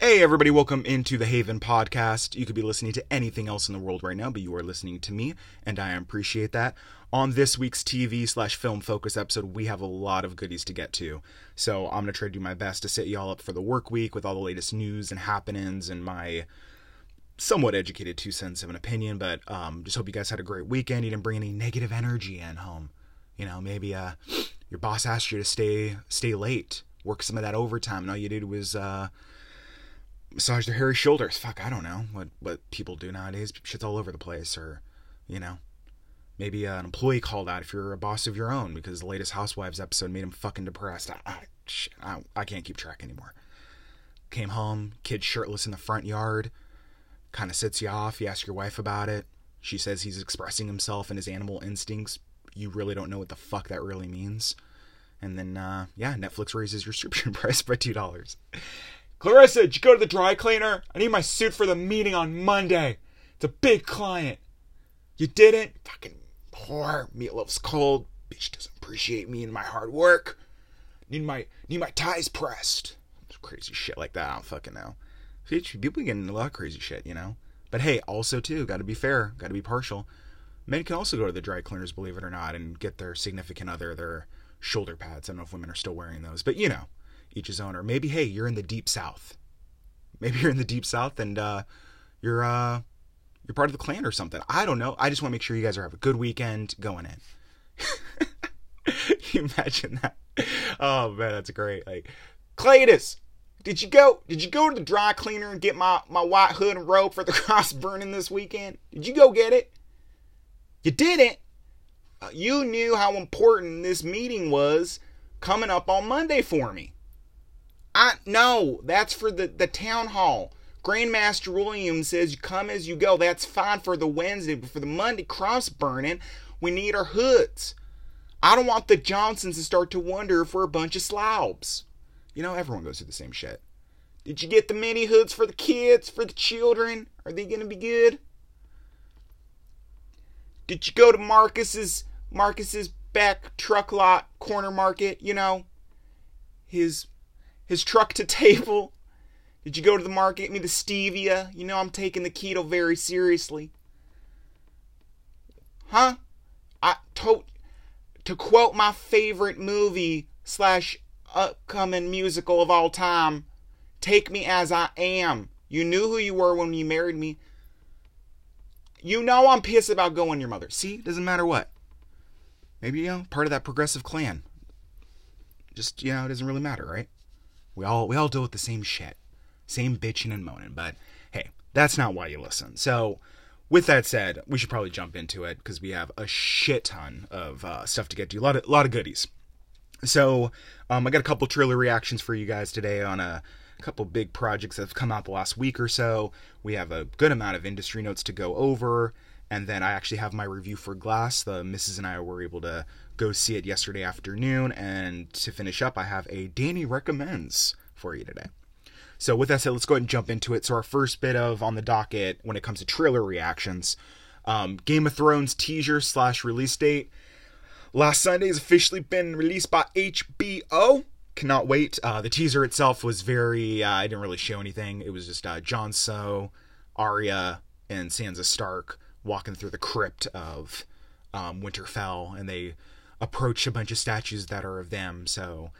Hey, everybody, welcome into the Haven podcast. You could be listening to anything else in the world right now, but you are listening to me, and I appreciate that. On this week's TV slash film focus episode, we have a lot of goodies to get to. So I'm going to try to do my best to set you all up for the work week with all the latest news and happenings and my somewhat educated two cents of an opinion, but um, just hope you guys had a great weekend. You didn't bring any negative energy in home. You know, maybe uh, your boss asked you to stay stay late, work some of that overtime, and all you did was uh, massage their hairy shoulders. Fuck, I don't know what what people do nowadays. Shit's all over the place, or you know, maybe uh, an employee called out if you're a boss of your own because the latest Housewives episode made him fucking depressed. I I, shit, I, I can't keep track anymore. Came home, kid shirtless in the front yard. Kind of sits you off. You ask your wife about it. She says he's expressing himself and his animal instincts. You really don't know what the fuck that really means. And then, uh, yeah, Netflix raises your subscription price by two dollars. Clarissa, did you go to the dry cleaner? I need my suit for the meeting on Monday. It's a big client. You didn't? Fucking whore. Meatloaf's cold. Bitch doesn't appreciate me and my hard work. Need my need my ties pressed. Crazy shit like that. I don't fucking know. People into a lot of crazy shit, you know. But hey, also too, got to be fair, got to be partial. Men can also go to the dry cleaners, believe it or not, and get their significant other their shoulder pads. I don't know if women are still wearing those, but you know, each his own. Or maybe, hey, you're in the deep south. Maybe you're in the deep south and uh, you're uh, you're part of the Klan or something. I don't know. I just want to make sure you guys are have a good weekend going in. you imagine that? Oh man, that's great. Like, Cletus, did you go? Did you go to the dry cleaner and get my my white hood and robe for the cross burning this weekend? Did you go get it? You didn't. Uh, you knew how important this meeting was coming up on Monday for me. I no, that's for the the town hall. Grandmaster Williams says come as you go. That's fine for the Wednesday, but for the Monday cross burning, we need our hoods. I don't want the Johnsons to start to wonder if we're a bunch of slobs. You know, everyone goes through the same shit. Did you get the mini hoods for the kids, for the children? Are they gonna be good? Did you go to Marcus's Marcus's back truck lot corner market, you know? His his truck to table. Did you go to the market get me the stevia? You know I'm taking the keto very seriously. Huh? I told to quote my favorite movie slash upcoming musical of all time, take me as I am. You knew who you were when you married me. You know I'm pissed about going your mother. See, doesn't matter what. Maybe you know part of that progressive Klan. Just you know, it doesn't really matter, right? We all we all deal with the same shit, same bitching and moaning. But hey, that's not why you listen. So, with that said, we should probably jump into it because we have a shit ton of uh, stuff to get to. A lot of lot of goodies. So, um, I got a couple trailer reactions for you guys today on a couple big projects that have come out the last week or so. We have a good amount of industry notes to go over, and then I actually have my review for Glass. The missus and I were able to go see it yesterday afternoon, and to finish up, I have a Danny recommends for you today. So, with that said, let's go ahead and jump into it. So, our first bit of on the docket when it comes to trailer reactions, um, Game of Thrones teaser slash release date. Last Sunday has officially been released by HBO cannot wait. Uh, the teaser itself was very. Uh, I didn't really show anything. It was just uh, Jon Snow, Arya, and Sansa Stark walking through the crypt of um, Winterfell, and they approach a bunch of statues that are of them. So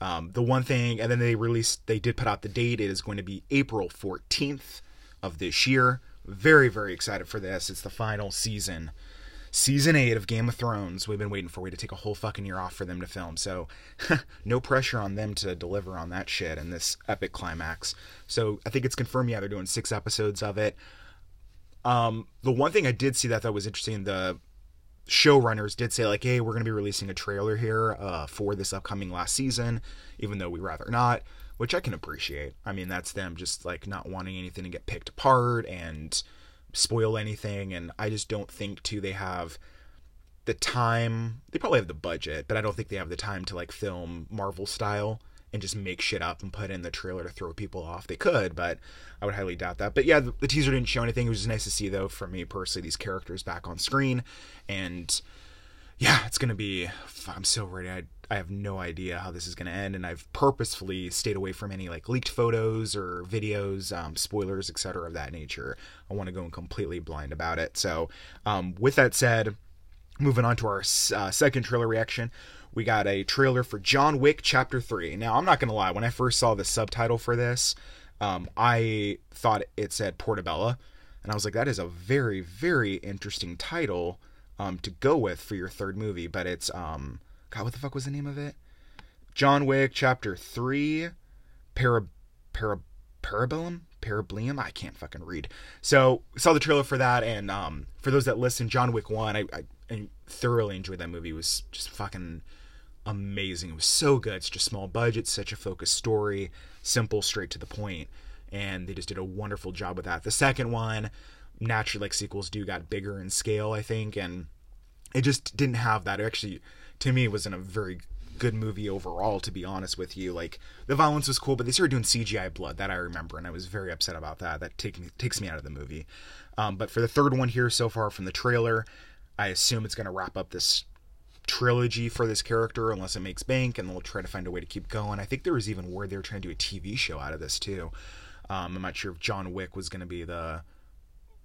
um, the one thing, and then they released. They did put out the date. It is going to be April fourteenth of this year. Very very excited for this. It's the final season season eight of Game of Thrones. We've been waiting for. We to take a whole fucking year off for them to film. So, no pressure on them to deliver on that shit and this epic climax. So, I think it's confirmed. Yeah, they're doing six episodes of it. Um, the one thing I did see that that was interesting. The showrunners did say like, "Hey, we're going to be releasing a trailer here uh, for this upcoming last season," even though we rather not. Which I can appreciate. I mean, that's them just like not wanting anything to get picked apart and spoil anything and I just don't think too they have the time they probably have the budget but I don't think they have the time to like film Marvel style and just make shit up and put in the trailer to throw people off they could but I would highly doubt that but yeah the, the teaser didn't show anything it was nice to see though for me personally these characters back on screen and yeah it's gonna be I'm so ready I I have no idea how this is going to end, and I've purposefully stayed away from any like leaked photos or videos, um, spoilers, etc. of that nature. I want to go in completely blind about it. So, um, with that said, moving on to our uh, second trailer reaction, we got a trailer for John Wick Chapter Three. Now, I'm not going to lie, when I first saw the subtitle for this, um, I thought it said Portobello, and I was like, that is a very, very interesting title um, to go with for your third movie. But it's um, God, what the fuck was the name of it? John Wick Chapter Three, Para, Para, Parabellum, Parablium. I can't fucking read. So saw the trailer for that, and um, for those that listen, John Wick One, I, I, I thoroughly enjoyed that movie. It was just fucking amazing. It was so good. It's just small budget, such a focused story, simple, straight to the point, and they just did a wonderful job with that. The second one, naturally, like sequels do, got bigger in scale, I think, and it just didn't have that. It actually, to me, wasn't a very good movie overall. To be honest with you, like the violence was cool, but they started doing CGI blood. That I remember, and I was very upset about that. That taking takes me out of the movie. Um, but for the third one here so far from the trailer, I assume it's going to wrap up this trilogy for this character unless it makes bank and they'll try to find a way to keep going. I think there was even word they were trying to do a TV show out of this too. Um, I'm not sure if John Wick was going to be the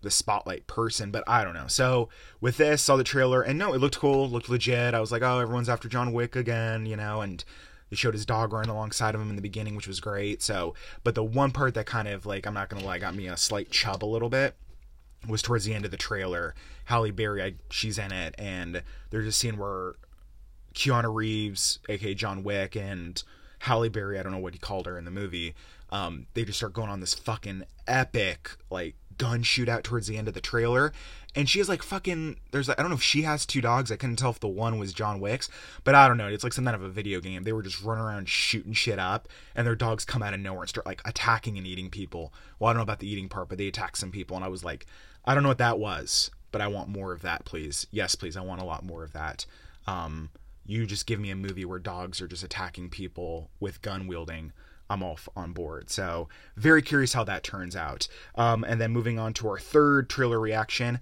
the spotlight person, but I don't know. So with this, saw the trailer and no, it looked cool, looked legit. I was like, oh, everyone's after John Wick again, you know, and they showed his dog running alongside of him in the beginning, which was great. So, but the one part that kind of like I'm not gonna lie, got me a slight chub a little bit was towards the end of the trailer. Halle Berry, I, she's in it, and there's a scene where Keanu Reeves, aka John Wick, and Halle Berry, I don't know what he called her in the movie, um, they just start going on this fucking epic like gun shootout towards the end of the trailer. And she has like fucking there's I don't know if she has two dogs. I couldn't tell if the one was John Wick's, but I don't know. It's like some kind of a video game. They were just running around shooting shit up, and their dogs come out of nowhere and start like attacking and eating people. Well, I don't know about the eating part, but they attack some people, and I was like, I don't know what that was, but I want more of that, please. Yes, please. I want a lot more of that. Um, you just give me a movie where dogs are just attacking people with gun wielding. I'm all on board. So very curious how that turns out. Um, and then moving on to our third trailer reaction,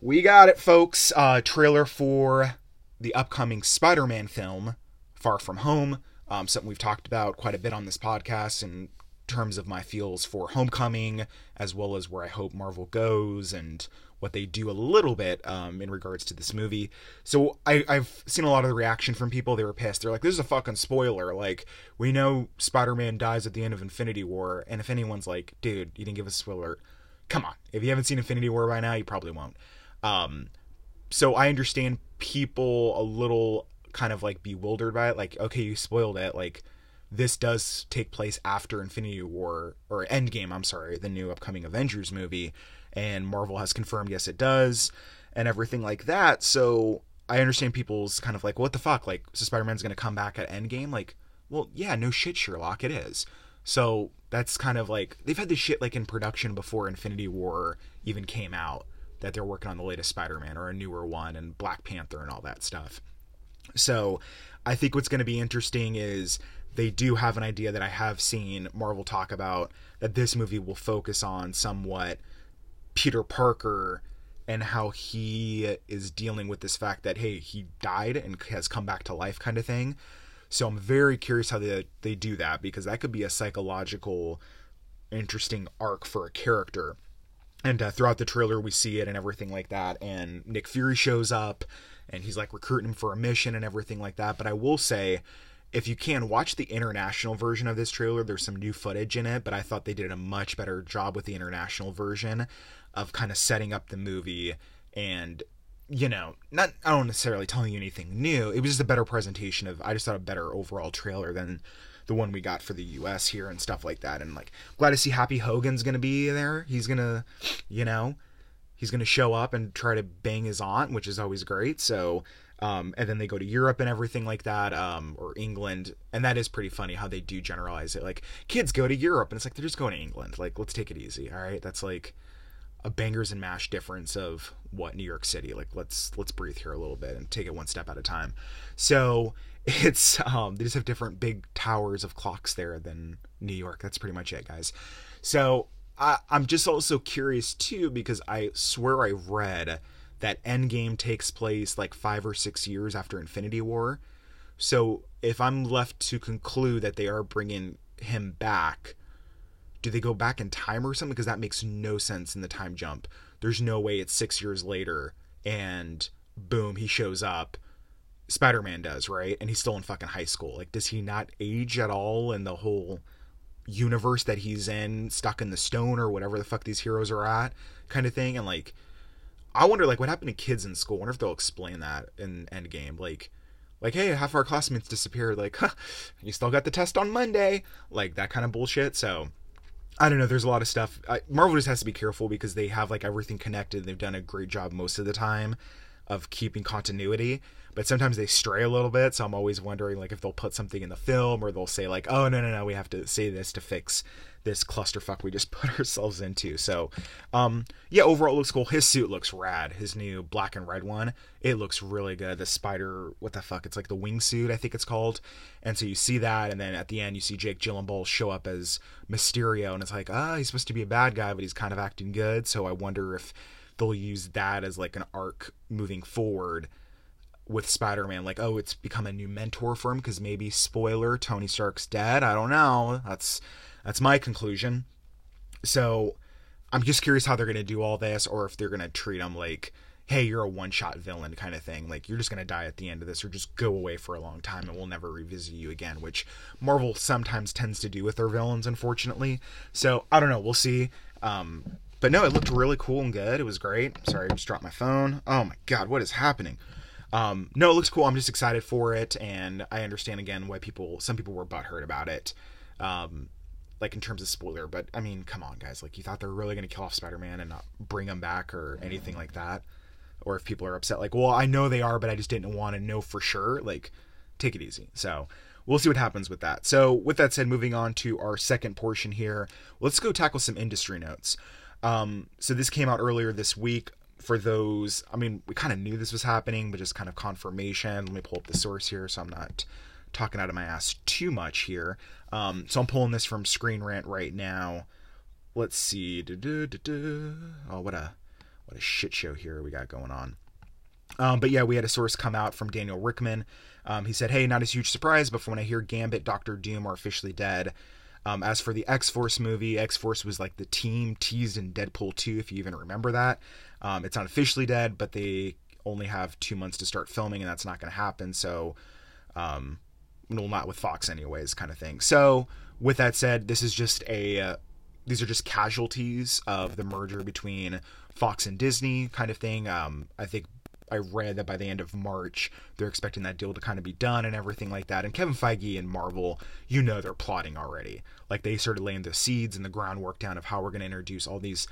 we got it, folks. Uh, trailer for the upcoming Spider-Man film, Far From Home. Um, something we've talked about quite a bit on this podcast in terms of my feels for Homecoming, as well as where I hope Marvel goes and what they do a little bit um, in regards to this movie. So I, have seen a lot of the reaction from people. They were pissed. They're like, "This is a fucking spoiler." Like we know Spider-Man dies at the end of Infinity War, and if anyone's like, "Dude, you didn't give us a spoiler," come on. If you haven't seen Infinity War by now, you probably won't. Um, so I understand people a little kind of like bewildered by it. Like, okay, you spoiled it. Like this does take place after Infinity War or Endgame, I'm sorry, the new upcoming Avengers movie and Marvel has confirmed yes it does and everything like that. So I understand people's kind of like what the fuck like so Spider-Man's going to come back at Endgame like well yeah no shit Sherlock it is. So that's kind of like they've had this shit like in production before Infinity War even came out that they're working on the latest Spider-Man or a newer one and Black Panther and all that stuff. So I think what's going to be interesting is they do have an idea that I have seen Marvel talk about that this movie will focus on somewhat Peter Parker and how he is dealing with this fact that hey he died and has come back to life kind of thing. So i'm very curious how they, they do that because that could be a psychological interesting arc for a character. And uh, throughout the trailer we see it and everything like that. And nick fury shows up and he's like recruiting him for a mission and everything like that. But i will say if you can watch the international version of this trailer there's some new footage in it but i thought they did a much better job with the international version of kind of setting up the movie and you know, not I don't necessarily telling you anything new. It was just a better presentation of I just thought a better overall trailer than the one we got for the US here and stuff like that. And like glad to see Happy Hogan's gonna be there. He's gonna you know, he's gonna show up and try to bang his aunt, which is always great. So um, and then they go to Europe and everything like that, um, or England, and that is pretty funny how they do generalize it. Like kids go to Europe, and it's like they're just going to England. Like let's take it easy, all right? That's like a bangers and mash difference of what New York City. Like let's let's breathe here a little bit and take it one step at a time. So it's um, they just have different big towers of clocks there than New York. That's pretty much it, guys. So I, I'm just also curious too because I swear I read that Endgame takes place like five or six years after Infinity War. So if I'm left to conclude that they are bringing him back, do they go back in time or something? Because that makes no sense in the time jump. There's no way it's six years later and boom, he shows up. Spider Man does, right? And he's still in fucking high school. Like, does he not age at all in the whole universe that he's in, stuck in the stone or whatever the fuck these heroes are at, kind of thing? And like, I wonder, like, what happened to kids in school? I wonder if they'll explain that in Endgame. Like, like, hey, half our classmates disappeared. Like, huh, you still got the test on Monday. Like that kind of bullshit. So, I don't know. There's a lot of stuff. I, Marvel just has to be careful because they have like everything connected. They've done a great job most of the time of keeping continuity but sometimes they stray a little bit so i'm always wondering like if they'll put something in the film or they'll say like oh no no no we have to say this to fix this clusterfuck we just put ourselves into. So um yeah overall it looks cool. His suit looks rad. His new black and red one it looks really good. The spider what the fuck it's like the wingsuit i think it's called. And so you see that and then at the end you see jake gyllenhaal show up as mysterio and it's like ah oh, he's supposed to be a bad guy but he's kind of acting good. So i wonder if they'll use that as like an arc moving forward with Spider-Man like oh it's become a new mentor for him because maybe spoiler Tony Stark's dead I don't know that's that's my conclusion so I'm just curious how they're going to do all this or if they're going to treat him like hey you're a one-shot villain kind of thing like you're just going to die at the end of this or just go away for a long time and we'll never revisit you again which Marvel sometimes tends to do with their villains unfortunately so I don't know we'll see um but no, it looked really cool and good. It was great. Sorry, I just dropped my phone. Oh my god, what is happening? Um, no, it looks cool. I'm just excited for it, and I understand again why people, some people were butthurt about it, um, like in terms of spoiler. But I mean, come on, guys! Like you thought they were really going to kill off Spider-Man and not bring him back or anything like that, or if people are upset, like, well, I know they are, but I just didn't want to know for sure. Like, take it easy. So we'll see what happens with that. So with that said, moving on to our second portion here, let's go tackle some industry notes. Um, so this came out earlier this week. For those, I mean, we kind of knew this was happening, but just kind of confirmation. Let me pull up the source here, so I'm not talking out of my ass too much here. Um, so I'm pulling this from Screen Rant right now. Let's see. Oh, what a what a shit show here we got going on. Um, but yeah, we had a source come out from Daniel Richtman. Um, he said, "Hey, not a huge surprise, but when I hear Gambit, Doctor Doom are officially dead, um, as for the X Force movie, X Force was like the team teased in Deadpool 2, if you even remember that. Um, it's not officially dead, but they only have two months to start filming, and that's not going to happen. So, um, well, not with Fox, anyways, kind of thing. So, with that said, this is just a. Uh, these are just casualties of the merger between Fox and Disney, kind of thing. Um, I think I read that by the end of March, they're expecting that deal to kind of be done and everything like that. And Kevin Feige and Marvel, you know, they're plotting already. Like they started laying the seeds and the groundwork down of how we're going to introduce all these,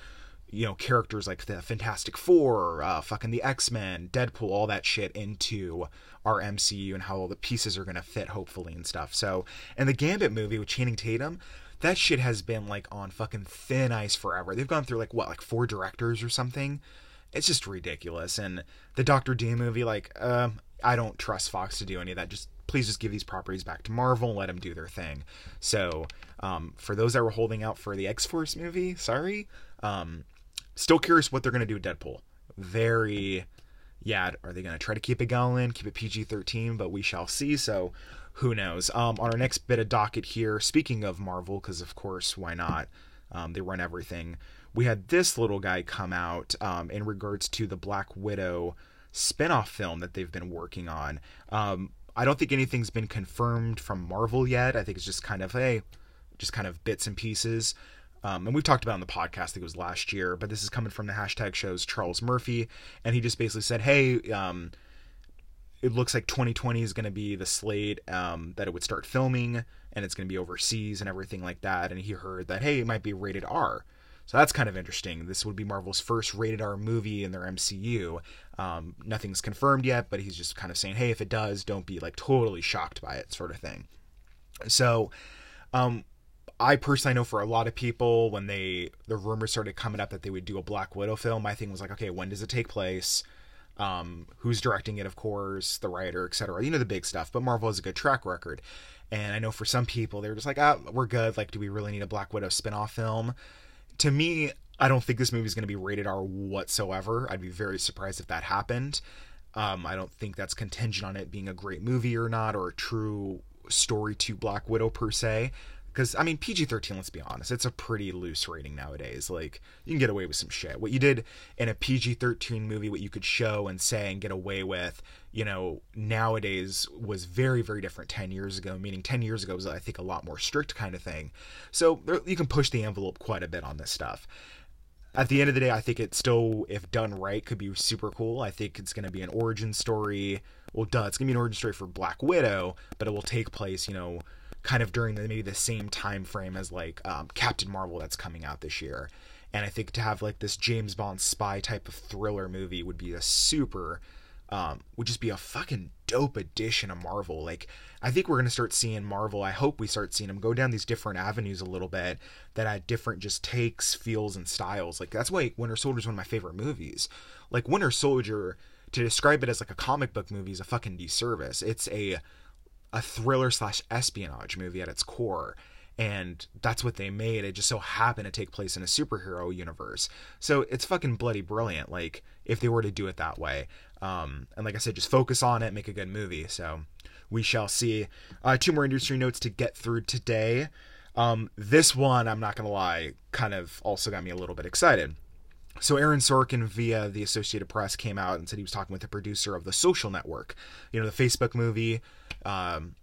you know, characters like the Fantastic Four, uh, fucking the X Men, Deadpool, all that shit into our MCU and how all the pieces are going to fit, hopefully, and stuff. So, and the Gambit movie with Channing Tatum, that shit has been like on fucking thin ice forever. They've gone through like what, like four directors or something it's just ridiculous. And the Doctor Doom movie, like, um, I don't trust Fox to do any of that. Just please just give these properties back to Marvel and let them do their thing. So, um, for those that were holding out for the X Force movie, sorry. Um, still curious what they're gonna do with Deadpool. Very, yeah. Are they gonna try to keep it going, keep it PG thirteen? But we shall see. So, who knows? Um, on our next bit of docket here, speaking of Marvel, because of course, why not? Um, they run everything we had this little guy come out um, in regards to the Black Widow spinoff film that they've been working on. Um, I don't think anything's been confirmed from Marvel yet. I think it's just kind of hey, just kind of bits and pieces. Um, and we've talked about on the podcast, I think it was last year, but this is coming from the hashtag shows Charles Murphy, and he just basically said, "Hey, um, it looks like 2020 is going to be the slate um, that it would start filming, and it's going to be overseas and everything like that." And he heard that, hey, it might be rated R. So that's kind of interesting. This would be Marvel's first rated R movie in their MCU. Um, nothing's confirmed yet, but he's just kind of saying, hey, if it does, don't be like totally shocked by it, sort of thing. So, um, I personally know for a lot of people when they the rumors started coming up that they would do a Black Widow film, my thing was like, okay, when does it take place? Um, who's directing it, of course, the writer, etc. You know the big stuff. But Marvel has a good track record, and I know for some people they're just like, ah, we're good. Like, do we really need a Black Widow spinoff film? to me, I don't think this movie is going to be rated R whatsoever. I'd be very surprised if that happened. Um, I don't think that's contingent on it being a great movie or not, or a true story to Black Widow per se. Because I mean, PG thirteen. Let's be honest, it's a pretty loose rating nowadays. Like you can get away with some shit. What you did in a PG thirteen movie, what you could show and say and get away with, you know, nowadays was very very different ten years ago. Meaning ten years ago was I think a lot more strict kind of thing. So there, you can push the envelope quite a bit on this stuff at the end of the day, I think it still, if done right, could be super cool. I think it's going to be an origin story. Well, duh, it's going to be an origin story for Black Widow, but it will take place, you know, kind of during the, maybe the same time frame as like um, Captain Marvel that's coming out this year. And I think to have like this James Bond spy type of thriller movie would be a super, um, would just be a fucking dope addition to Marvel. Like, I think we're going to start seeing Marvel. I hope we start seeing them go down these different avenues a little bit that had different just takes, feels, and styles. Like, that's why Winter Soldier is one of my favorite movies. Like, Winter Soldier, to describe it as like a comic book movie is a fucking disservice. It's a a thriller slash espionage movie at its core and that's what they made. It just so happened to take place in a superhero universe. So it's fucking bloody brilliant. Like if they were to do it that way, um, and like I said, just focus on it, make a good movie. So we shall see. Uh, two more industry notes to get through today. Um, this one, I'm not gonna lie, kind of also got me a little bit excited. So Aaron Sorkin via the Associated Press came out and said he was talking with the producer of The Social Network, you know, the Facebook movie, um,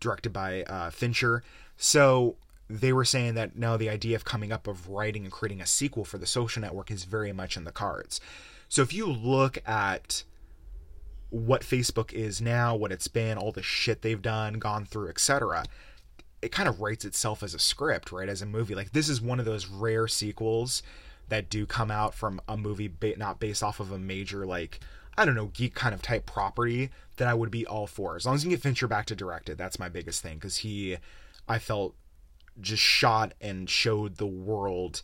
directed by uh, Fincher. So they were saying that now the idea of coming up of writing and creating a sequel for The Social Network is very much in the cards. So if you look at what Facebook is now, what it's been, all the shit they've done, gone through, etc., it kind of writes itself as a script, right? As a movie. Like this is one of those rare sequels that do come out from a movie ba- not based off of a major like I don't know geek kind of type property that I would be all for. As long as you can get Fincher back to direct it, that's my biggest thing because he, I felt, just shot and showed the world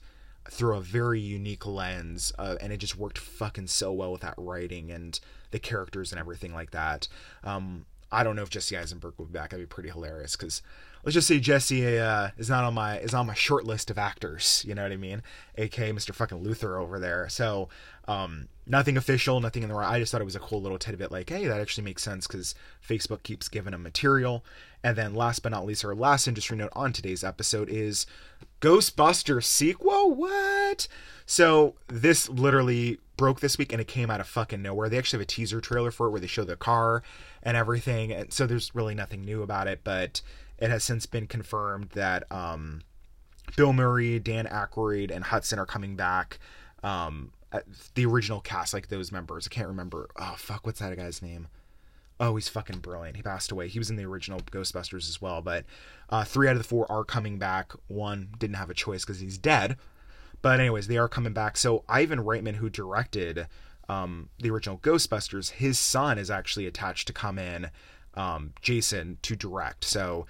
through a very unique lens, uh, and it just worked fucking so well with that writing and the characters and everything like that. Um, I don't know if Jesse Eisenberg will be back. That'd be pretty hilarious because let's just say Jesse uh, is not on my is on my short list of actors. You know what I mean? A.K. Mr. Fucking Luthor over there. So um, nothing official, nothing in the. I just thought it was a cool little tidbit. Like, hey, that actually makes sense because Facebook keeps giving them material. And then, last but not least, our last industry note on today's episode is Ghostbuster sequel. What? So this literally broke this week, and it came out of fucking nowhere. They actually have a teaser trailer for it where they show the car and everything, and so there's really nothing new about it. But it has since been confirmed that um, Bill Murray, Dan Aykroyd, and Hudson are coming back. Um, the original cast, like those members. I can't remember. Oh fuck, what's that guy's name? Oh, he's fucking brilliant. He passed away. He was in the original Ghostbusters as well. But uh, three out of the four are coming back. One didn't have a choice because he's dead. But anyways, they are coming back. So Ivan Reitman, who directed um, the original Ghostbusters, his son is actually attached to come in, um, Jason, to direct. So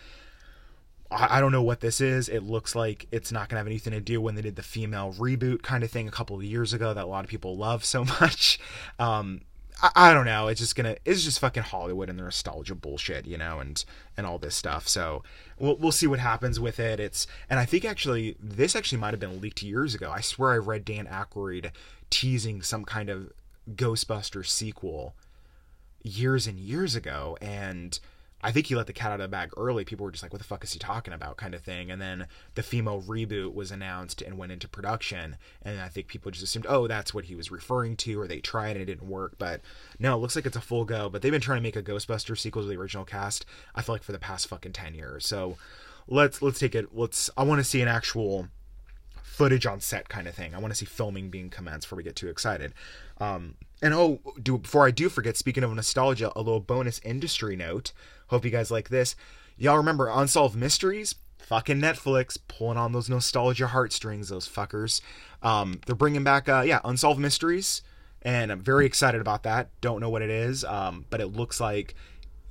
I, don't know what this is. It looks like it's not going to have anything to do when they did the female reboot kind of thing a couple of years ago that a lot of people love so much. Um, I, I, don't know. It's just gonna. It's just fucking Hollywood and the nostalgia bullshit, you know, and and all this stuff. So we'll we'll see what happens with it. It's and I think actually this actually might have been leaked years ago. I swear I read Dan Aykroyd teasing some kind of Ghostbuster sequel years and years ago, and I think he let the cat out of the bag early. People were just like, what the fuck is he talking about? kind of thing. And then the FEMO reboot was announced and went into production. And I think people just assumed, oh, that's what he was referring to, or they tried and it didn't work. But no, it looks like it's a full go. But they've been trying to make a Ghostbuster sequel to the original cast, I feel like for the past fucking 10 years. So let's let's take it let's I want to see an actual footage on set kind of thing. I want to see filming being commenced before we get too excited. Um, and oh, do before I do forget, speaking of nostalgia, a little bonus industry note. Hope you guys like this. Y'all remember Unsolved Mysteries? Fucking Netflix pulling on those nostalgia heartstrings, those fuckers. Um, they're bringing back, uh, yeah, Unsolved Mysteries, and I'm very excited about that. Don't know what it is, um, but it looks like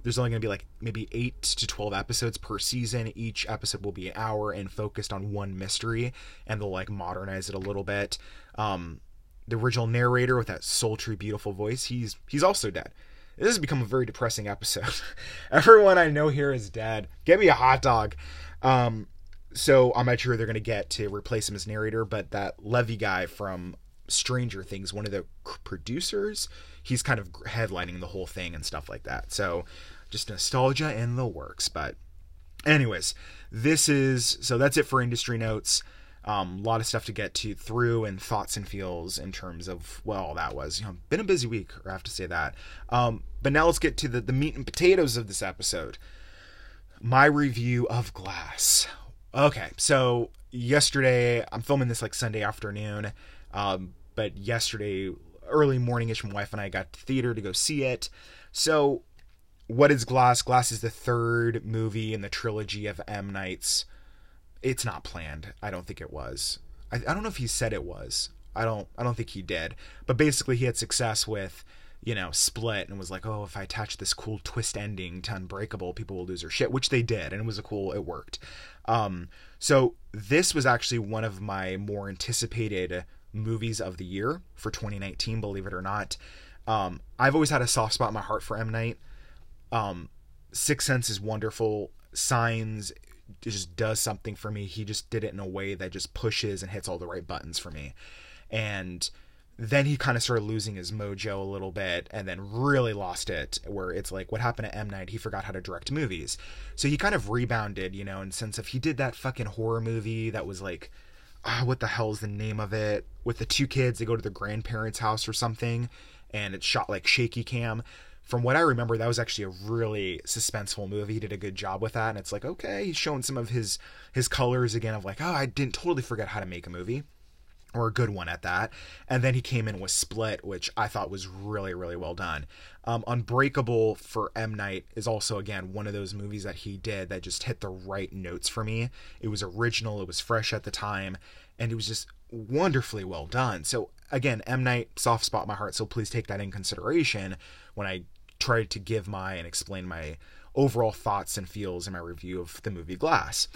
there's only going to be like maybe 8 to 12 episodes per season each episode will be an hour and focused on one mystery and they'll like modernize it a little bit um the original narrator with that sultry beautiful voice he's he's also dead this has become a very depressing episode. Everyone I know here is dead. Get me a hot dog. Um, so I'm not sure they're going to get to replace him as narrator, but that Levy guy from Stranger Things, one of the producers. He's kind of headlining the whole thing and stuff like that. So just nostalgia in the works. But, anyways, this is so that's it for industry notes. Um, a lot of stuff to get to through and thoughts and feels in terms of well that was. You know been a busy week I have to say that. Um, but now let's get to the, the meat and potatoes of this episode. My review of glass. Okay so yesterday I'm filming this like Sunday afternoon um, but yesterday early morningish my wife and I got to theater to go see it. So what is glass? Glass is the third movie in the trilogy of M. Night's it's not planned. I don't think it was. I, I don't know if he said it was. I don't. I don't think he did. But basically, he had success with, you know, Split, and was like, oh, if I attach this cool twist ending to Unbreakable, people will lose their shit, which they did, and it was a cool. It worked. Um, so this was actually one of my more anticipated movies of the year for 2019. Believe it or not, um, I've always had a soft spot in my heart for M Night. Um, Sixth Sense is wonderful. Signs just does something for me. He just did it in a way that just pushes and hits all the right buttons for me. And then he kind of started losing his mojo a little bit and then really lost it where it's like what happened to M Night he forgot how to direct movies. So he kind of rebounded, you know, in sense of he did that fucking horror movie that was like oh, what the hell is the name of it with the two kids they go to their grandparents' house or something and it's shot like shaky cam from what I remember, that was actually a really suspenseful movie. He did a good job with that, and it's like, okay, he's showing some of his his colors again of like, oh, I didn't totally forget how to make a movie, or a good one at that. And then he came in with Split, which I thought was really really well done. Um, Unbreakable for M Night is also again one of those movies that he did that just hit the right notes for me. It was original, it was fresh at the time, and it was just wonderfully well done. So again, M Night soft spot my heart, so please take that in consideration when I tried to give my and explain my overall thoughts and feels in my review of the movie Glass.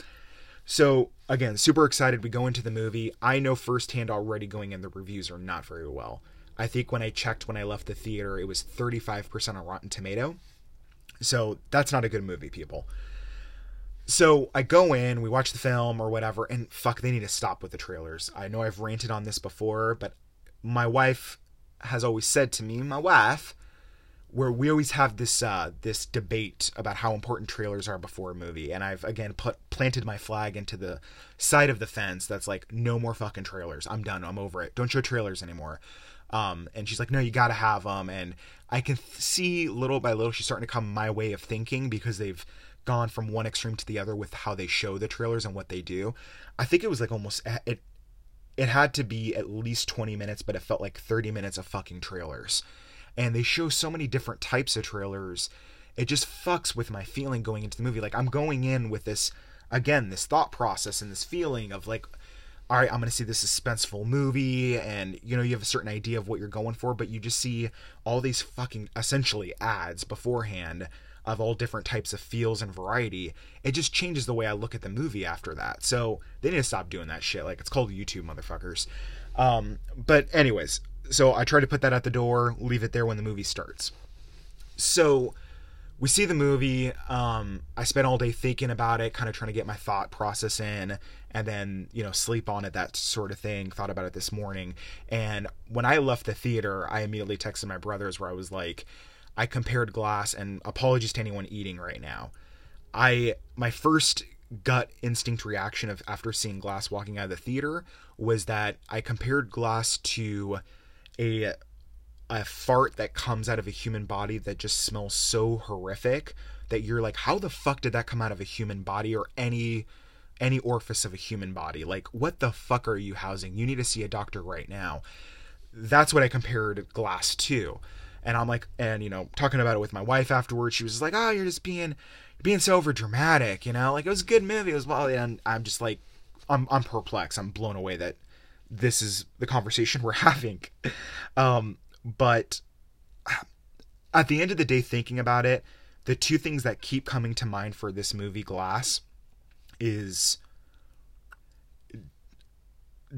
So again, super excited. We go into the movie. I know firsthand already going in the reviews are not very well. I think when I checked when I left the theater, it was 35% on Rotten Tomato. So that's not a good movie, people. So I go in, we watch the film or whatever, and fuck, they need to stop with the trailers. I know I've ranted on this before, but my wife has always said to me, my wife, where we always have this uh, this debate about how important trailers are before a movie, and I've again put planted my flag into the side of the fence that's like no more fucking trailers. I'm done. I'm over it. Don't show trailers anymore. Um, and she's like, no, you gotta have them. And I can th- see little by little she's starting to come my way of thinking because they've gone from one extreme to the other with how they show the trailers and what they do. I think it was like almost it. It had to be at least 20 minutes, but it felt like 30 minutes of fucking trailers and they show so many different types of trailers it just fucks with my feeling going into the movie. Like i'm going in with this again this thought process and this feeling of like all right i'm going to see this suspenseful movie and you know you have a certain idea of what you're going for but you just see all these fucking essentially ads beforehand of all different types of feels and variety. It just changes the way i look at the movie after that. So they need to stop doing that shit. Like it's called youtube motherfuckers. Um, but anyways so I try to put that at the door, leave it there when the movie starts. So we see the movie. Um, I spent all day thinking about it, kind of trying to get my thought process in, and then you know sleep on it, that sort of thing. Thought about it this morning, and when I left the theater, I immediately texted my brothers where I was like, I compared Glass, and apologies to anyone eating right now. I my first gut instinct reaction of after seeing Glass walking out of the theater was that I compared Glass to a a fart that comes out of a human body that just smells so horrific that you're like how the fuck did that come out of a human body or any any orifice of a human body? Like what the fuck are you housing? You need to see a doctor right now. That's what i compared glass to. And i'm like and you know talking about it with my wife afterwards she was like oh you're just being being so over dramatic you know? Like it was a good movie it was well and i'm just like i'm i'm perplexed. I'm blown away that this is the conversation we're having. Um, but at the end of the day, thinking about it, the two things that keep coming to mind for this movie, Glass, is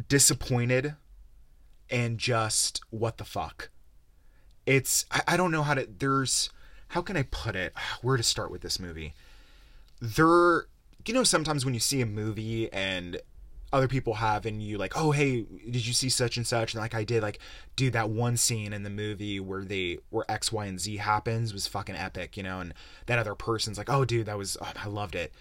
disappointed and just what the fuck. It's, I, I don't know how to, there's, how can I put it? Where to start with this movie? There, you know, sometimes when you see a movie and other people have and you like oh hey did you see such and such? And like i did like dude that one scene in the movie where they where x y and z happens was fucking epic you know and that other person's like oh dude that was oh, i loved it.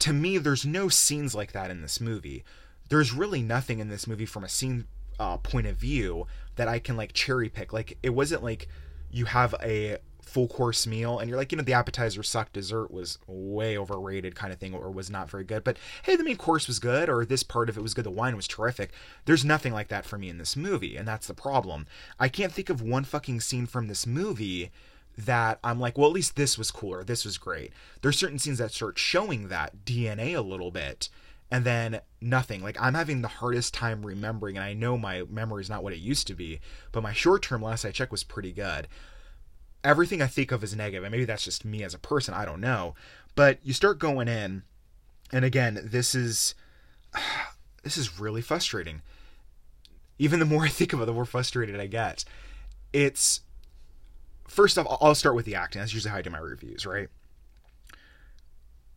To me there's no scenes like that in this movie. There's really nothing in this movie from a scene uh, point of view that i can like cherry pick. Like it wasn't like you have a full course meal and you're like you know the appetizer sucked dessert was way overrated kind of thing or was not very good but hey the main course was good or this part of it was good the wine was terrific there's nothing like that for me in this movie and that's the problem i can't think of one fucking scene from this movie that I'm like, well, at least this was cooler. This was great. There's certain scenes that start showing that DNA a little bit, and then nothing. Like I'm having the hardest time remembering, and I know my memory is not what it used to be, but my short term last I checked was pretty good everything I think of is negative, and maybe that's just me as a person. I don't know, but you start going in, and again, this is this is really frustrating. Even the more I think of it, the more frustrated I get. It's first off, I'll start with the acting. That's usually how I do my reviews, right?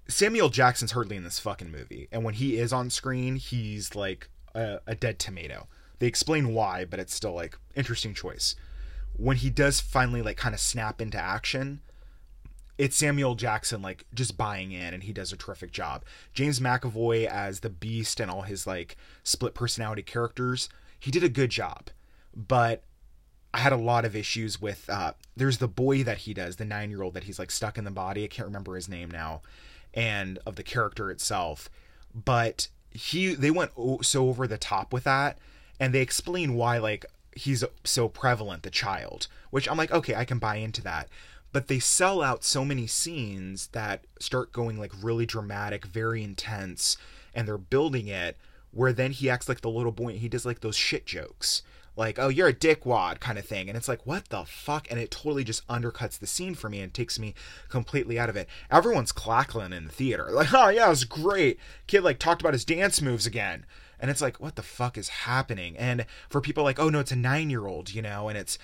Samuel Jackson's hardly in this fucking movie, and when he is on screen, he's like a, a dead tomato. They explain why, but it's still like interesting choice when he does finally like kind of snap into action, it's Samuel Jackson like just buying in and he does a terrific job. James McAvoy as the beast and all his like split personality characters, he did a good job. But I had a lot of issues with uh there's the boy that he does, the 9-year-old that he's like stuck in the body. I can't remember his name now and of the character itself. But he they went so over the top with that and they explain why like he's so prevalent, the child, which I'm like, okay, I can buy into that. But they sell out so many scenes that start going like really dramatic, very intense, and they're building it where then he acts like the little boy and he does like those shit jokes. Like, oh, you're a dickwad kind of thing. And it's like, what the fuck? And it totally just undercuts the scene for me and takes me completely out of it. Everyone's clackling in the theater. Like, oh, yeah, it was great. Kid, like, talked about his dance moves again and it's like what the fuck is happening? And for people like oh no it's a nine year old you know and it's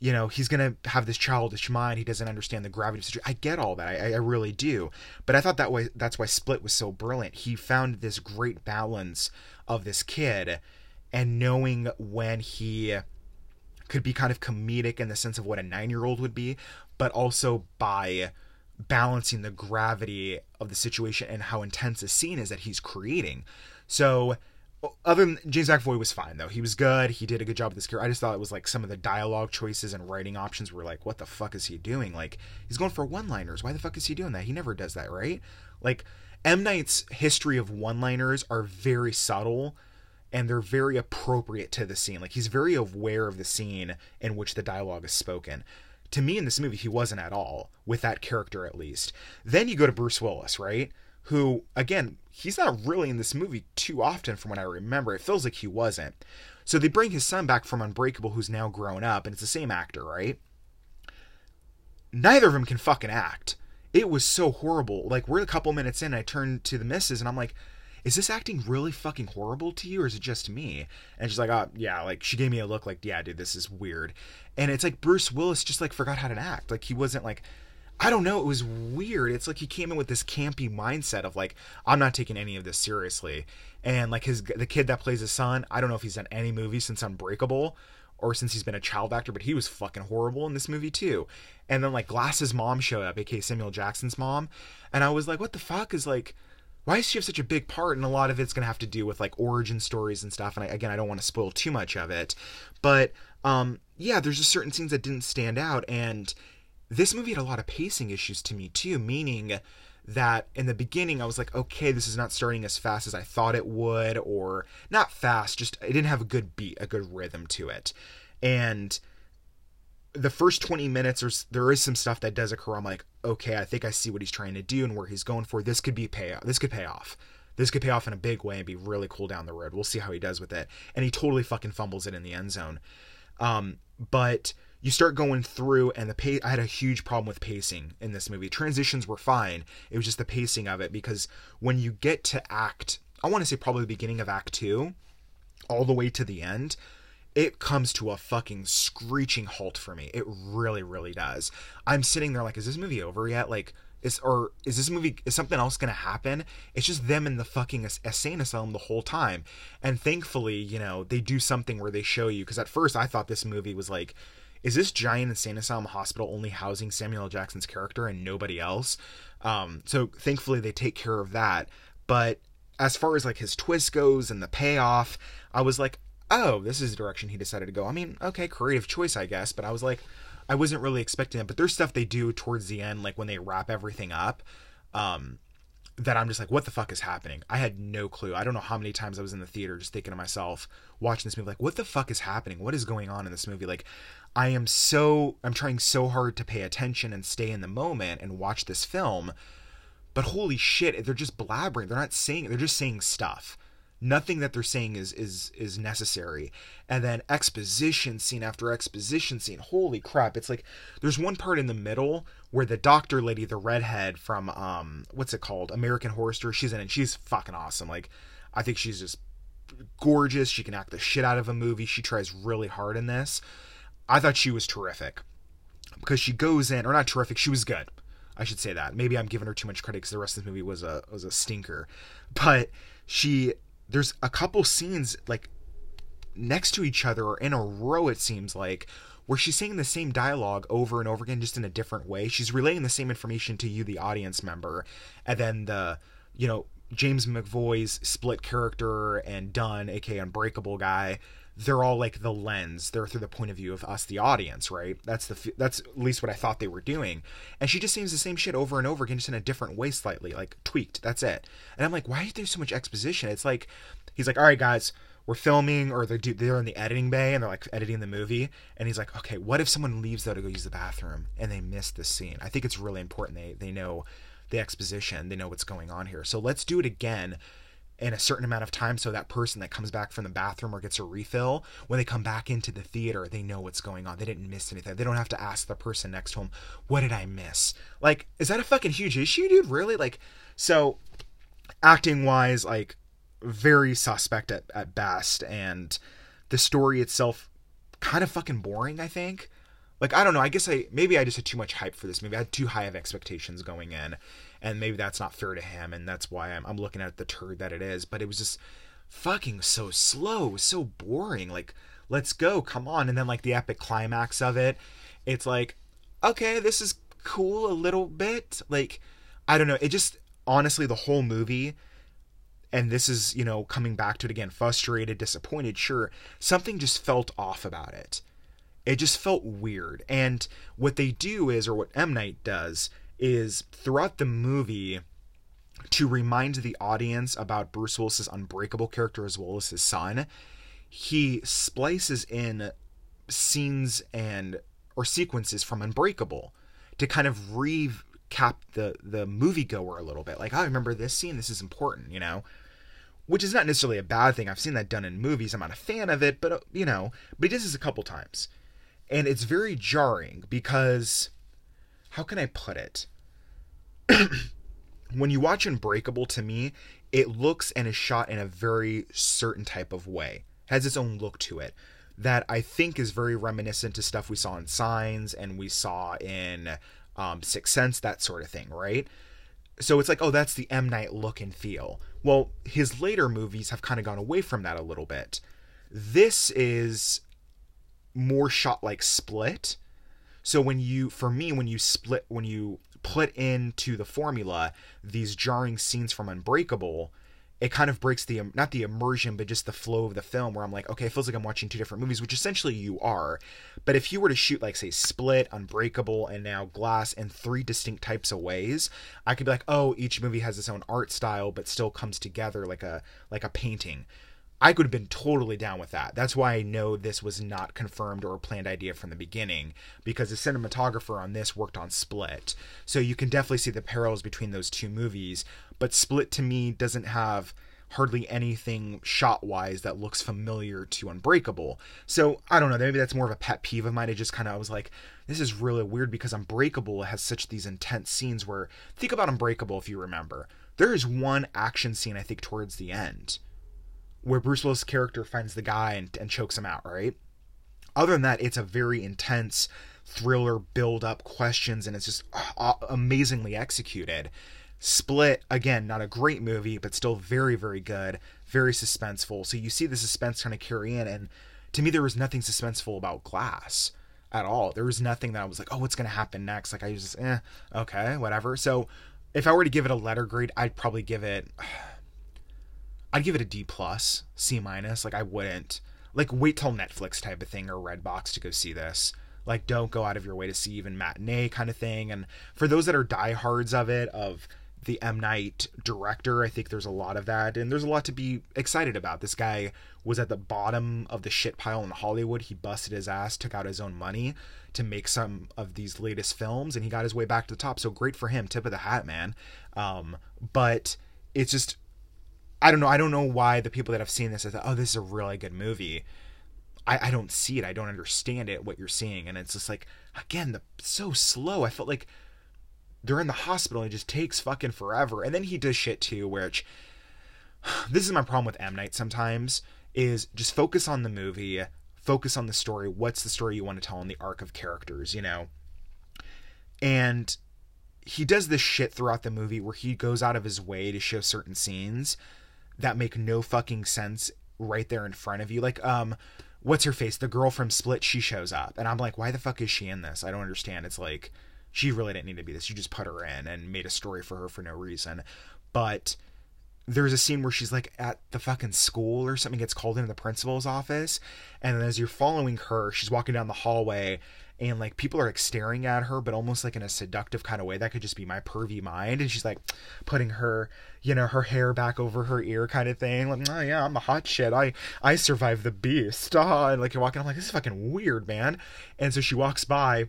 you know he's gonna have this childish mind. He doesn't understand the gravity of the situation. I get all that. I, I really do. But i thought that way that's why split was so brilliant. He found this great balance of this kid and knowing when he could be kind of comedic in the sense of what a nine year old would be but also by balancing the gravity of the situation and how intense a scene is that he's creating. So other than James McAvoy was fine though. He was good. He did a good job with this character. I just thought it was like some of the dialogue choices and writing options were like, what the fuck is he doing? Like he's going for one-liners. Why the fuck is he doing that? He never does that, right? Like M Night's history of one-liners are very subtle and they're very appropriate to the scene. Like he's very aware of the scene in which the dialogue is spoken. To me in this movie he wasn't at all with that character at least. Then you go to Bruce Willis, right? Who, again, he's not really in this movie too often from what I remember. It feels like he wasn't. So they bring his son back from Unbreakable, who's now grown up, and it's the same actor, right? Neither of them can fucking act. It was so horrible. Like, we're a couple minutes in, I turn to the missus, and I'm like, is this acting really fucking horrible to you, or is it just me? And she's like, oh, yeah, like, she gave me a look like, yeah, dude, this is weird. And it's like Bruce Willis just, like, forgot how to act. Like, he wasn't, like, I don't know. It was weird. It's like he came in with this campy mindset of like, I'm not taking any of this seriously. And like his the kid that plays his son, I don't know if he's done any movie since Unbreakable or since he's been a child actor, but he was fucking horrible in this movie too. And then like Glass's mom showed up, aka Samuel Jackson's mom, and I was like, what the fuck is like. Why does she have such a big part? And a lot of it's to have to do with like origin stories and stuff. And I, again, I don't want to spoil too much of it, but um, yeah, there's just certain scenes that didn't stand out, and this movie had a lot of pacing issues to me too, meaning that in the beginning I was like, okay, this is not starting as fast as I thought it would, or not fast, just it didn't have a good beat, a good rhythm to it. And the first 20 minutes there's there is some stuff that does occur. I'm like, okay, I think I see what he's trying to do and where he's going for. This could be pay this could pay off. This could pay off in a big way and be really cool down the road. We'll see how he does with it. And he totally fucking fumbles it in the end zone. Um, but you start going through and the pace i had a huge problem with pacing in this movie. Transitions were fine. It was just the pacing of it because when you get to act i want to say probably the beginning of act two all the way to the end it comes to a fucking screeching halt for me. It really really does. I'm sitting there like is this movie over yet? Like is or is this movie is something else gonna happen? It's just them in the fucking insane asylum the whole time. And thankfully you know they do something where they show you because at first i thought this movie was like is this giant insane asylum hospital only housing samuel jackson's character and nobody else um, so thankfully they take care of that but as far as like his twist goes and the payoff i was like oh this is the direction he decided to go i mean okay creative choice i guess but i was like I wasn't really expecting it, but there's stuff they do towards the end, like when they wrap everything up, um, that I'm just like, what the fuck is happening? I had no clue. I don't know how many times I was in the theater just thinking to myself, watching this movie, like, what the fuck is happening? What is going on in this movie? Like, I am so, I'm trying so hard to pay attention and stay in the moment and watch this film, but holy shit, they're just blabbering. They're not saying, they're just saying stuff. Nothing that they're saying is is is necessary. And then exposition scene after exposition scene holy crap. It's like there's one part in the middle where the doctor lady the redhead from um what's it called? American horror story she's in it. She's fucking awesome. Like i think she's just gorgeous. She can act the shit out of a movie. She tries really hard in this i thought she was terrific. Because she goes in or not terrific she was good. I should say that. Maybe I'm giving her too much credit because the rest of the movie was a was a stinker, but she there's a couple scenes like next to each other or in a row it seems like where she's saying the same dialogue over and over again just in a different way. She's relaying the same information to you the audience member. And then the you know james mcavoy's split character and dunn aka unbreakable guy they're all like the lens. They're through the point of view of us the audience right? That's the that's at least what i thought they were doing. And she just seems the same shit over and over again just in a different way slightly like tweaked. That's it. And i'm like why is there so much exposition? It's like he's like all right guys we're filming or they're they're in the editing bay and they're like editing the movie. And he's like okay what if someone leaves though to go use the bathroom and they miss this scene? I think it's really important they they know the exposition. They know what's going on here. So let's do it again in a certain amount of time so that person that comes back from the bathroom or gets a refill when they come back into the theater they know what's going on. They didn't miss anything. They don't have to ask the person next to them what did i miss? Like is that a fucking huge issue dude? Really? Like so acting wise like very suspect at, at best and the story itself kind of fucking boring i think. Like i don't know. I guess i maybe i just had too much hype for this movie. I had too high of expectations going in and maybe that's not fair to him, and that's why I'm, I'm looking at the turd that it is. But it was just fucking so slow, so boring. Like, let's go, come on. And then like the epic climax of it, it's like, okay, this is cool a little bit. Like, I don't know. It just honestly the whole movie. And this is, you know, coming back to it again, frustrated, disappointed, sure. Something just felt off about it. It just felt weird. And what they do is, or what M. Night does, is throughout the movie to remind the audience about Bruce Willis's unbreakable character as well as his son, he splices in scenes and or sequences from Unbreakable to kind of recap the the moviegoer a little bit. Like, oh, I remember this scene. This is important, you know. Which is not necessarily a bad thing. I've seen that done in movies. I'm not a fan of it, but uh, you know, but he does this a couple times, and it's very jarring because how can I put it? when you watch Unbreakable, to me, it looks and is shot in a very certain type of way. It has its own look to it that I think is very reminiscent to stuff we saw in Signs and we saw in um, Sixth Sense, that sort of thing, right? So it's like, oh, that's the M Night look and feel. Well, his later movies have kind of gone away from that a little bit. This is more shot like Split. So when you, for me, when you split, when you put into the formula these jarring scenes from Unbreakable, it kind of breaks the not the immersion but just the flow of the film where I'm like, okay, it feels like I'm watching two different movies, which essentially you are. But if you were to shoot like say Split, Unbreakable, and now Glass in three distinct types of ways, I could be like, oh, each movie has its own art style but still comes together like a like a painting. I could have been totally down with that. That's why I know this was not confirmed or a planned idea from the beginning, because the cinematographer on this worked on Split. So you can definitely see the parallels between those two movies. But Split to me doesn't have hardly anything shot wise that looks familiar to Unbreakable. So I don't know, maybe that's more of a pet peeve of mine. It just kind of was like, this is really weird because Unbreakable has such these intense scenes where think about Unbreakable if you remember. There is one action scene I think towards the end where Bruce Willis' character finds the guy and, and chokes him out, right? Other than that, it's a very intense thriller build up questions and it's just uh, amazingly executed. Split again, not a great movie, but still very very good, very suspenseful. So you see the suspense kind of carry in and to me there was nothing suspenseful about Glass at all. There was nothing that I was like, "Oh, what's going to happen next?" Like I was just, "Eh, okay, whatever." So if I were to give it a letter grade, I'd probably give it I'd give it a D plus, C minus. Like I wouldn't like wait till Netflix type of thing or Redbox to go see this. Like don't go out of your way to see even matinee kind of thing. And for those that are diehards of it, of the M Night director, I think there's a lot of that, and there's a lot to be excited about. This guy was at the bottom of the shit pile in Hollywood. He busted his ass, took out his own money to make some of these latest films, and he got his way back to the top. So great for him. Tip of the hat, man. Um, but it's just I don't know. I don't know why the people that have seen this are like, oh, this is a really good movie. I, I don't see it. I don't understand it. What you're seeing, and it's just like again, the so slow. I felt like they're in the hospital. And it just takes fucking forever. And then he does shit too, which this is my problem with M Night. Sometimes is just focus on the movie, focus on the story. What's the story you want to tell in the arc of characters, you know? And he does this shit throughout the movie where he goes out of his way to show certain scenes that make no fucking sense right there in front of you. Like, um, what's her face? The girl from Split, she shows up. And I'm like, why the fuck is she in this? I don't understand. It's like, she really didn't need to be this. You just put her in and made a story for her for no reason. But there's a scene where she's like at the fucking school or something gets called into the principal's office and then as you're following her she's walking down the hallway and like people are like staring at her but almost like in a seductive kind of way. That could just be my pervy mind. And she's like putting her you know her hair back over her ear kind of thing. Like oh yeah i'm a hot shit. I i survived the beast. Ah, and like you're walking i'm like this is fucking weird man. And so she walks by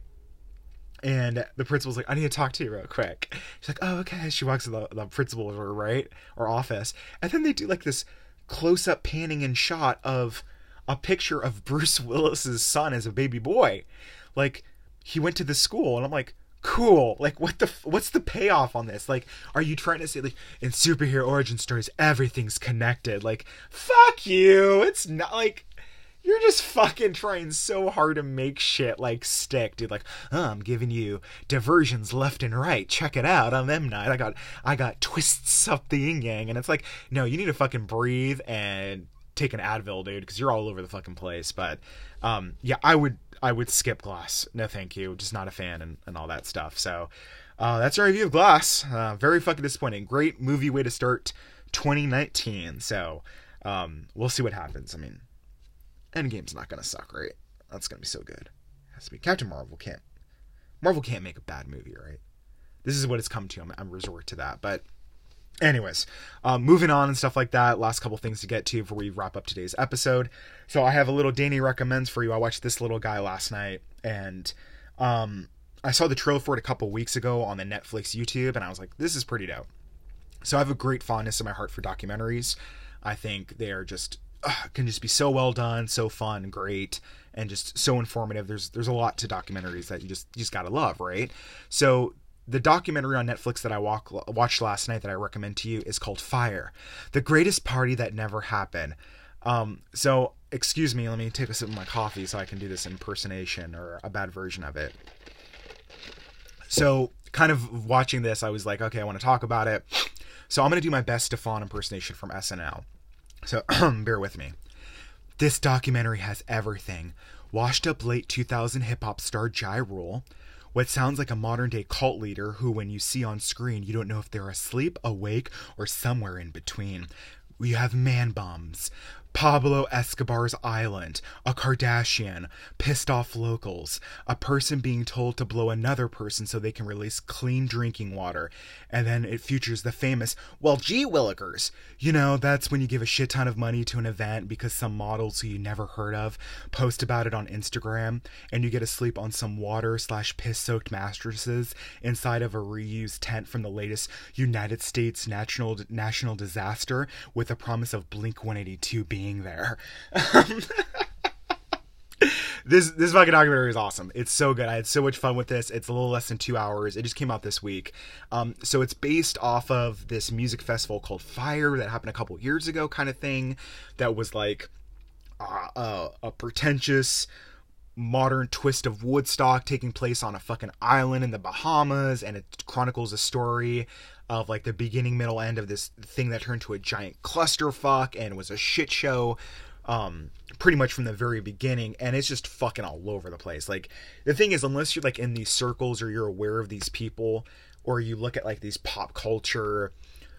and the principal's like, I need to talk to you real quick. She's like, oh, okay. She walks to the, the principal's right or office. And then they do like this close up panning and shot of a picture of Bruce Willis's son as a baby boy like he went to the school and i'm like cool like what the what's the payoff on this like are you trying to say like in superhero origin stories everything's connected like fuck you it's not like you're just fucking trying so hard to make shit like stick, dude. Like, oh, I'm giving you diversions left and right. Check it out on them night. I got I got twists up the yin yang, and it's like, no, you need to fucking breathe and take an Advil, dude, because you're all over the fucking place. But um, yeah, I would I would skip Glass. No, thank you. Just not a fan and, and all that stuff. So uh, that's our review of Glass. Uh, very fucking disappointing. Great movie way to start 2019. So um, we'll see what happens. I mean, Endgame's not gonna suck, right? That's gonna be so good. It has to be Captain Marvel can't. Marvel can't make a bad movie, right? This is what it's come to. I'm, I'm resort to that, but anyways um, moving on and stuff like that. Last couple things to get to before we wrap up today's episode. So i have a little danny recommends for you. I watched this little guy last night and um, i saw the trailer for it a couple weeks ago on the netflix youtube and i was like this is pretty dope. So i have a great fondness in my heart for documentaries. I think they are just uh, can just be so well done so fun great and just so informative. There's there's a lot to documentaries that you just you just gotta love right? So the documentary on Netflix that I walk, watched last night that I recommend to you is called Fyre, the greatest party that never happened. Um, so, excuse me, let me take a sip of my coffee so I can do this impersonation or a bad version of it. So, kind of watching this, I was like, okay, I want to talk about it. So, I'm going to do my best Stefon impersonation from SNL. So, bear with me. This documentary has everything washed up late 2000 hip hop star Ja Rule what sounds like a modern day cult leader who, when you see on screen, you don't know if they're asleep, awake, or somewhere in between. You have man bombs, Pablo Escobar's island, a Kardashian, pissed off locals, a person being told to blow another person so they can release clean drinking water, and then it features the famous, well, gee willikers. You know, that's when you give a shit ton of money to an event because some models who you never heard of post about it on Instagram, and you get to sleep on some water slash piss soaked mattresses inside of a reused tent from the latest United States national national disaster with a promise of Blink 182 being being there. this this fucking documentary is awesome. It's so good. I had so much fun with this. It's a little less than two hours. It just came out this week. Um, so it's based off of this music festival called Fyre that happened a couple years ago, kind of thing. That was like uh, a pretentious modern twist of Woodstock taking place on a fucking island in the Bahamas, and it chronicles a story of like the beginning, middle, end of this thing that turned to a giant clusterfuck and was a shit show. Um, pretty much from the very beginning, and it's just fucking all over the place. Like the thing is, unless you're like in these circles or you're aware of these people, or you look at like these pop culture,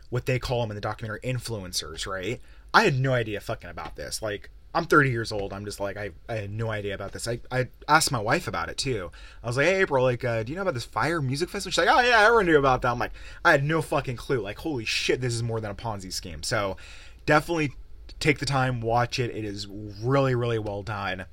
what they call them in the documentary influencers, right? I had no idea fucking about this. Like I'm 30 years old. I'm just like I, I had no idea about this. I, I asked my wife about it too. I was like, hey April, like, uh, do you know about this Fyre Music Festival? She's like, oh yeah, I already knew about that. I'm like, I had no fucking clue. Like, holy shit, this is more than a Ponzi scheme. So definitely take the time, watch it. It is really, really well done.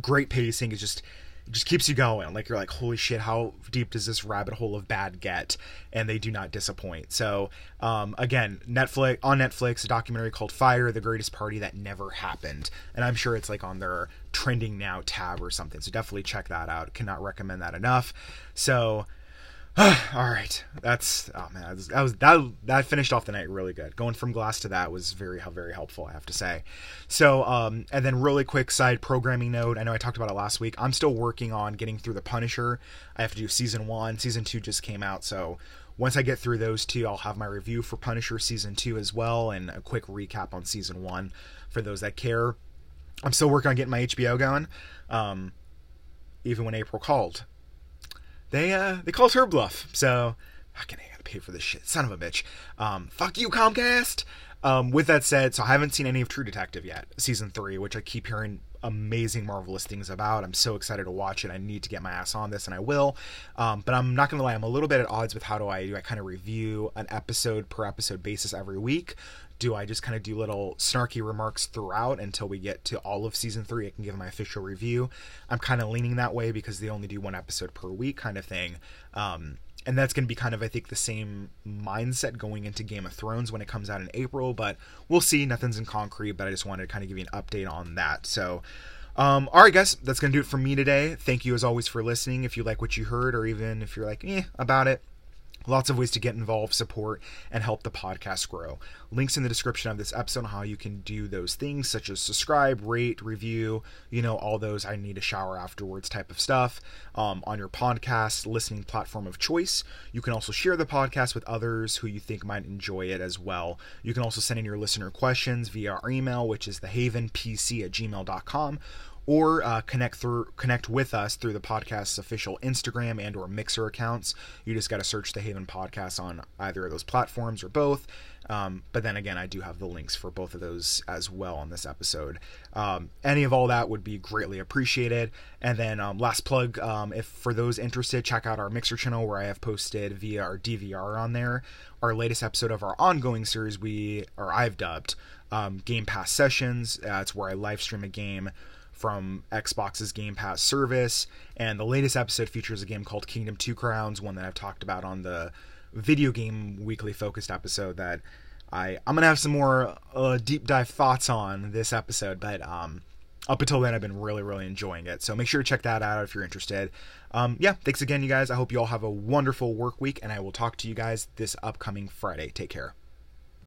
Great pacing. It's just it just keeps you going. Like you're like, holy shit, how deep does this rabbit hole of bad get? And they do not disappoint. So um, again, Netflix on Netflix, a documentary called Fyre: The Greatest Party That Never Happened, and I'm sure it's like on their trending now tab or something. So definitely check that out. Cannot recommend that enough. So all right, that's oh man, that was, that was that that finished off the night really good. Going from glass to that was very very helpful, I have to say. So, um, and then really quick side programming note. I know I talked about it last week. I'm still working on getting through the Punisher. I have to do season one. Season two just came out, so once I get through those two, I'll have my review for Punisher season two as well, and a quick recap on season one for those that care. I'm still working on getting my HBO going. Um, even when April called, they uh they called her bluff. So fucking I gotta pay for this shit. Son of a bitch. Um, fuck you, Comcast. Um, with that said, so I haven't seen any of True Detective yet, season three, which I keep hearing amazing, marvelous things about. I'm so excited to watch it. I need to get my ass on this, and I will. Um, but I'm not gonna lie, I'm a little bit at odds with how do I do I kind of review an episode per episode basis every week. Do I just kind of do little snarky remarks throughout until we get to all of season three? I can give my official review. I'm kind of leaning that way because they only do one episode per week, kind of thing. Um, and that's going to be kind of i think the same mindset going into game of thrones when it comes out in april but we'll see nothing's in concrete but i just wanted to kind of give you an update on that so um, all right guys that's going to do it for me today thank you as always for listening if you like what you heard or even if you're like eh about it Lots of ways to get involved, support, and help the podcast grow. Links in the description of this episode on how you can do those things, such as subscribe, rate, review, you know, all those I need a shower afterwards type of stuff um, on your podcast listening platform of choice. You can also share the podcast with others who you think might enjoy it as well. You can also send in your listener questions via our email, which is thehavenpc at gmail.com or uh, connect through connect with us through the podcast's official Instagram and or Mixer accounts. You just got to search the Haven Podcast on either of those platforms or both. Um, but then again, I do have the links for both of those as well on this episode. Um, any of all that would be greatly appreciated. And then um, last plug, um, if for those interested, check out our Mixer channel where I have posted via our DVR on there our latest episode of our ongoing series. We or I've dubbed um, Game Pass Sessions. Uh, it's where I live stream a game from Xbox's Game Pass service. And the latest episode features a game called Kingdom Two Crowns, one that I've talked about on the video game weekly focused episode that I I'm gonna have some more uh, deep dive thoughts on this episode, but um, up until then I've been really really enjoying it. So make sure to check that out if you're interested. Um, yeah, thanks again, you guys. I hope you all have a wonderful work week, and I will talk to you guys this upcoming Friday. Take care.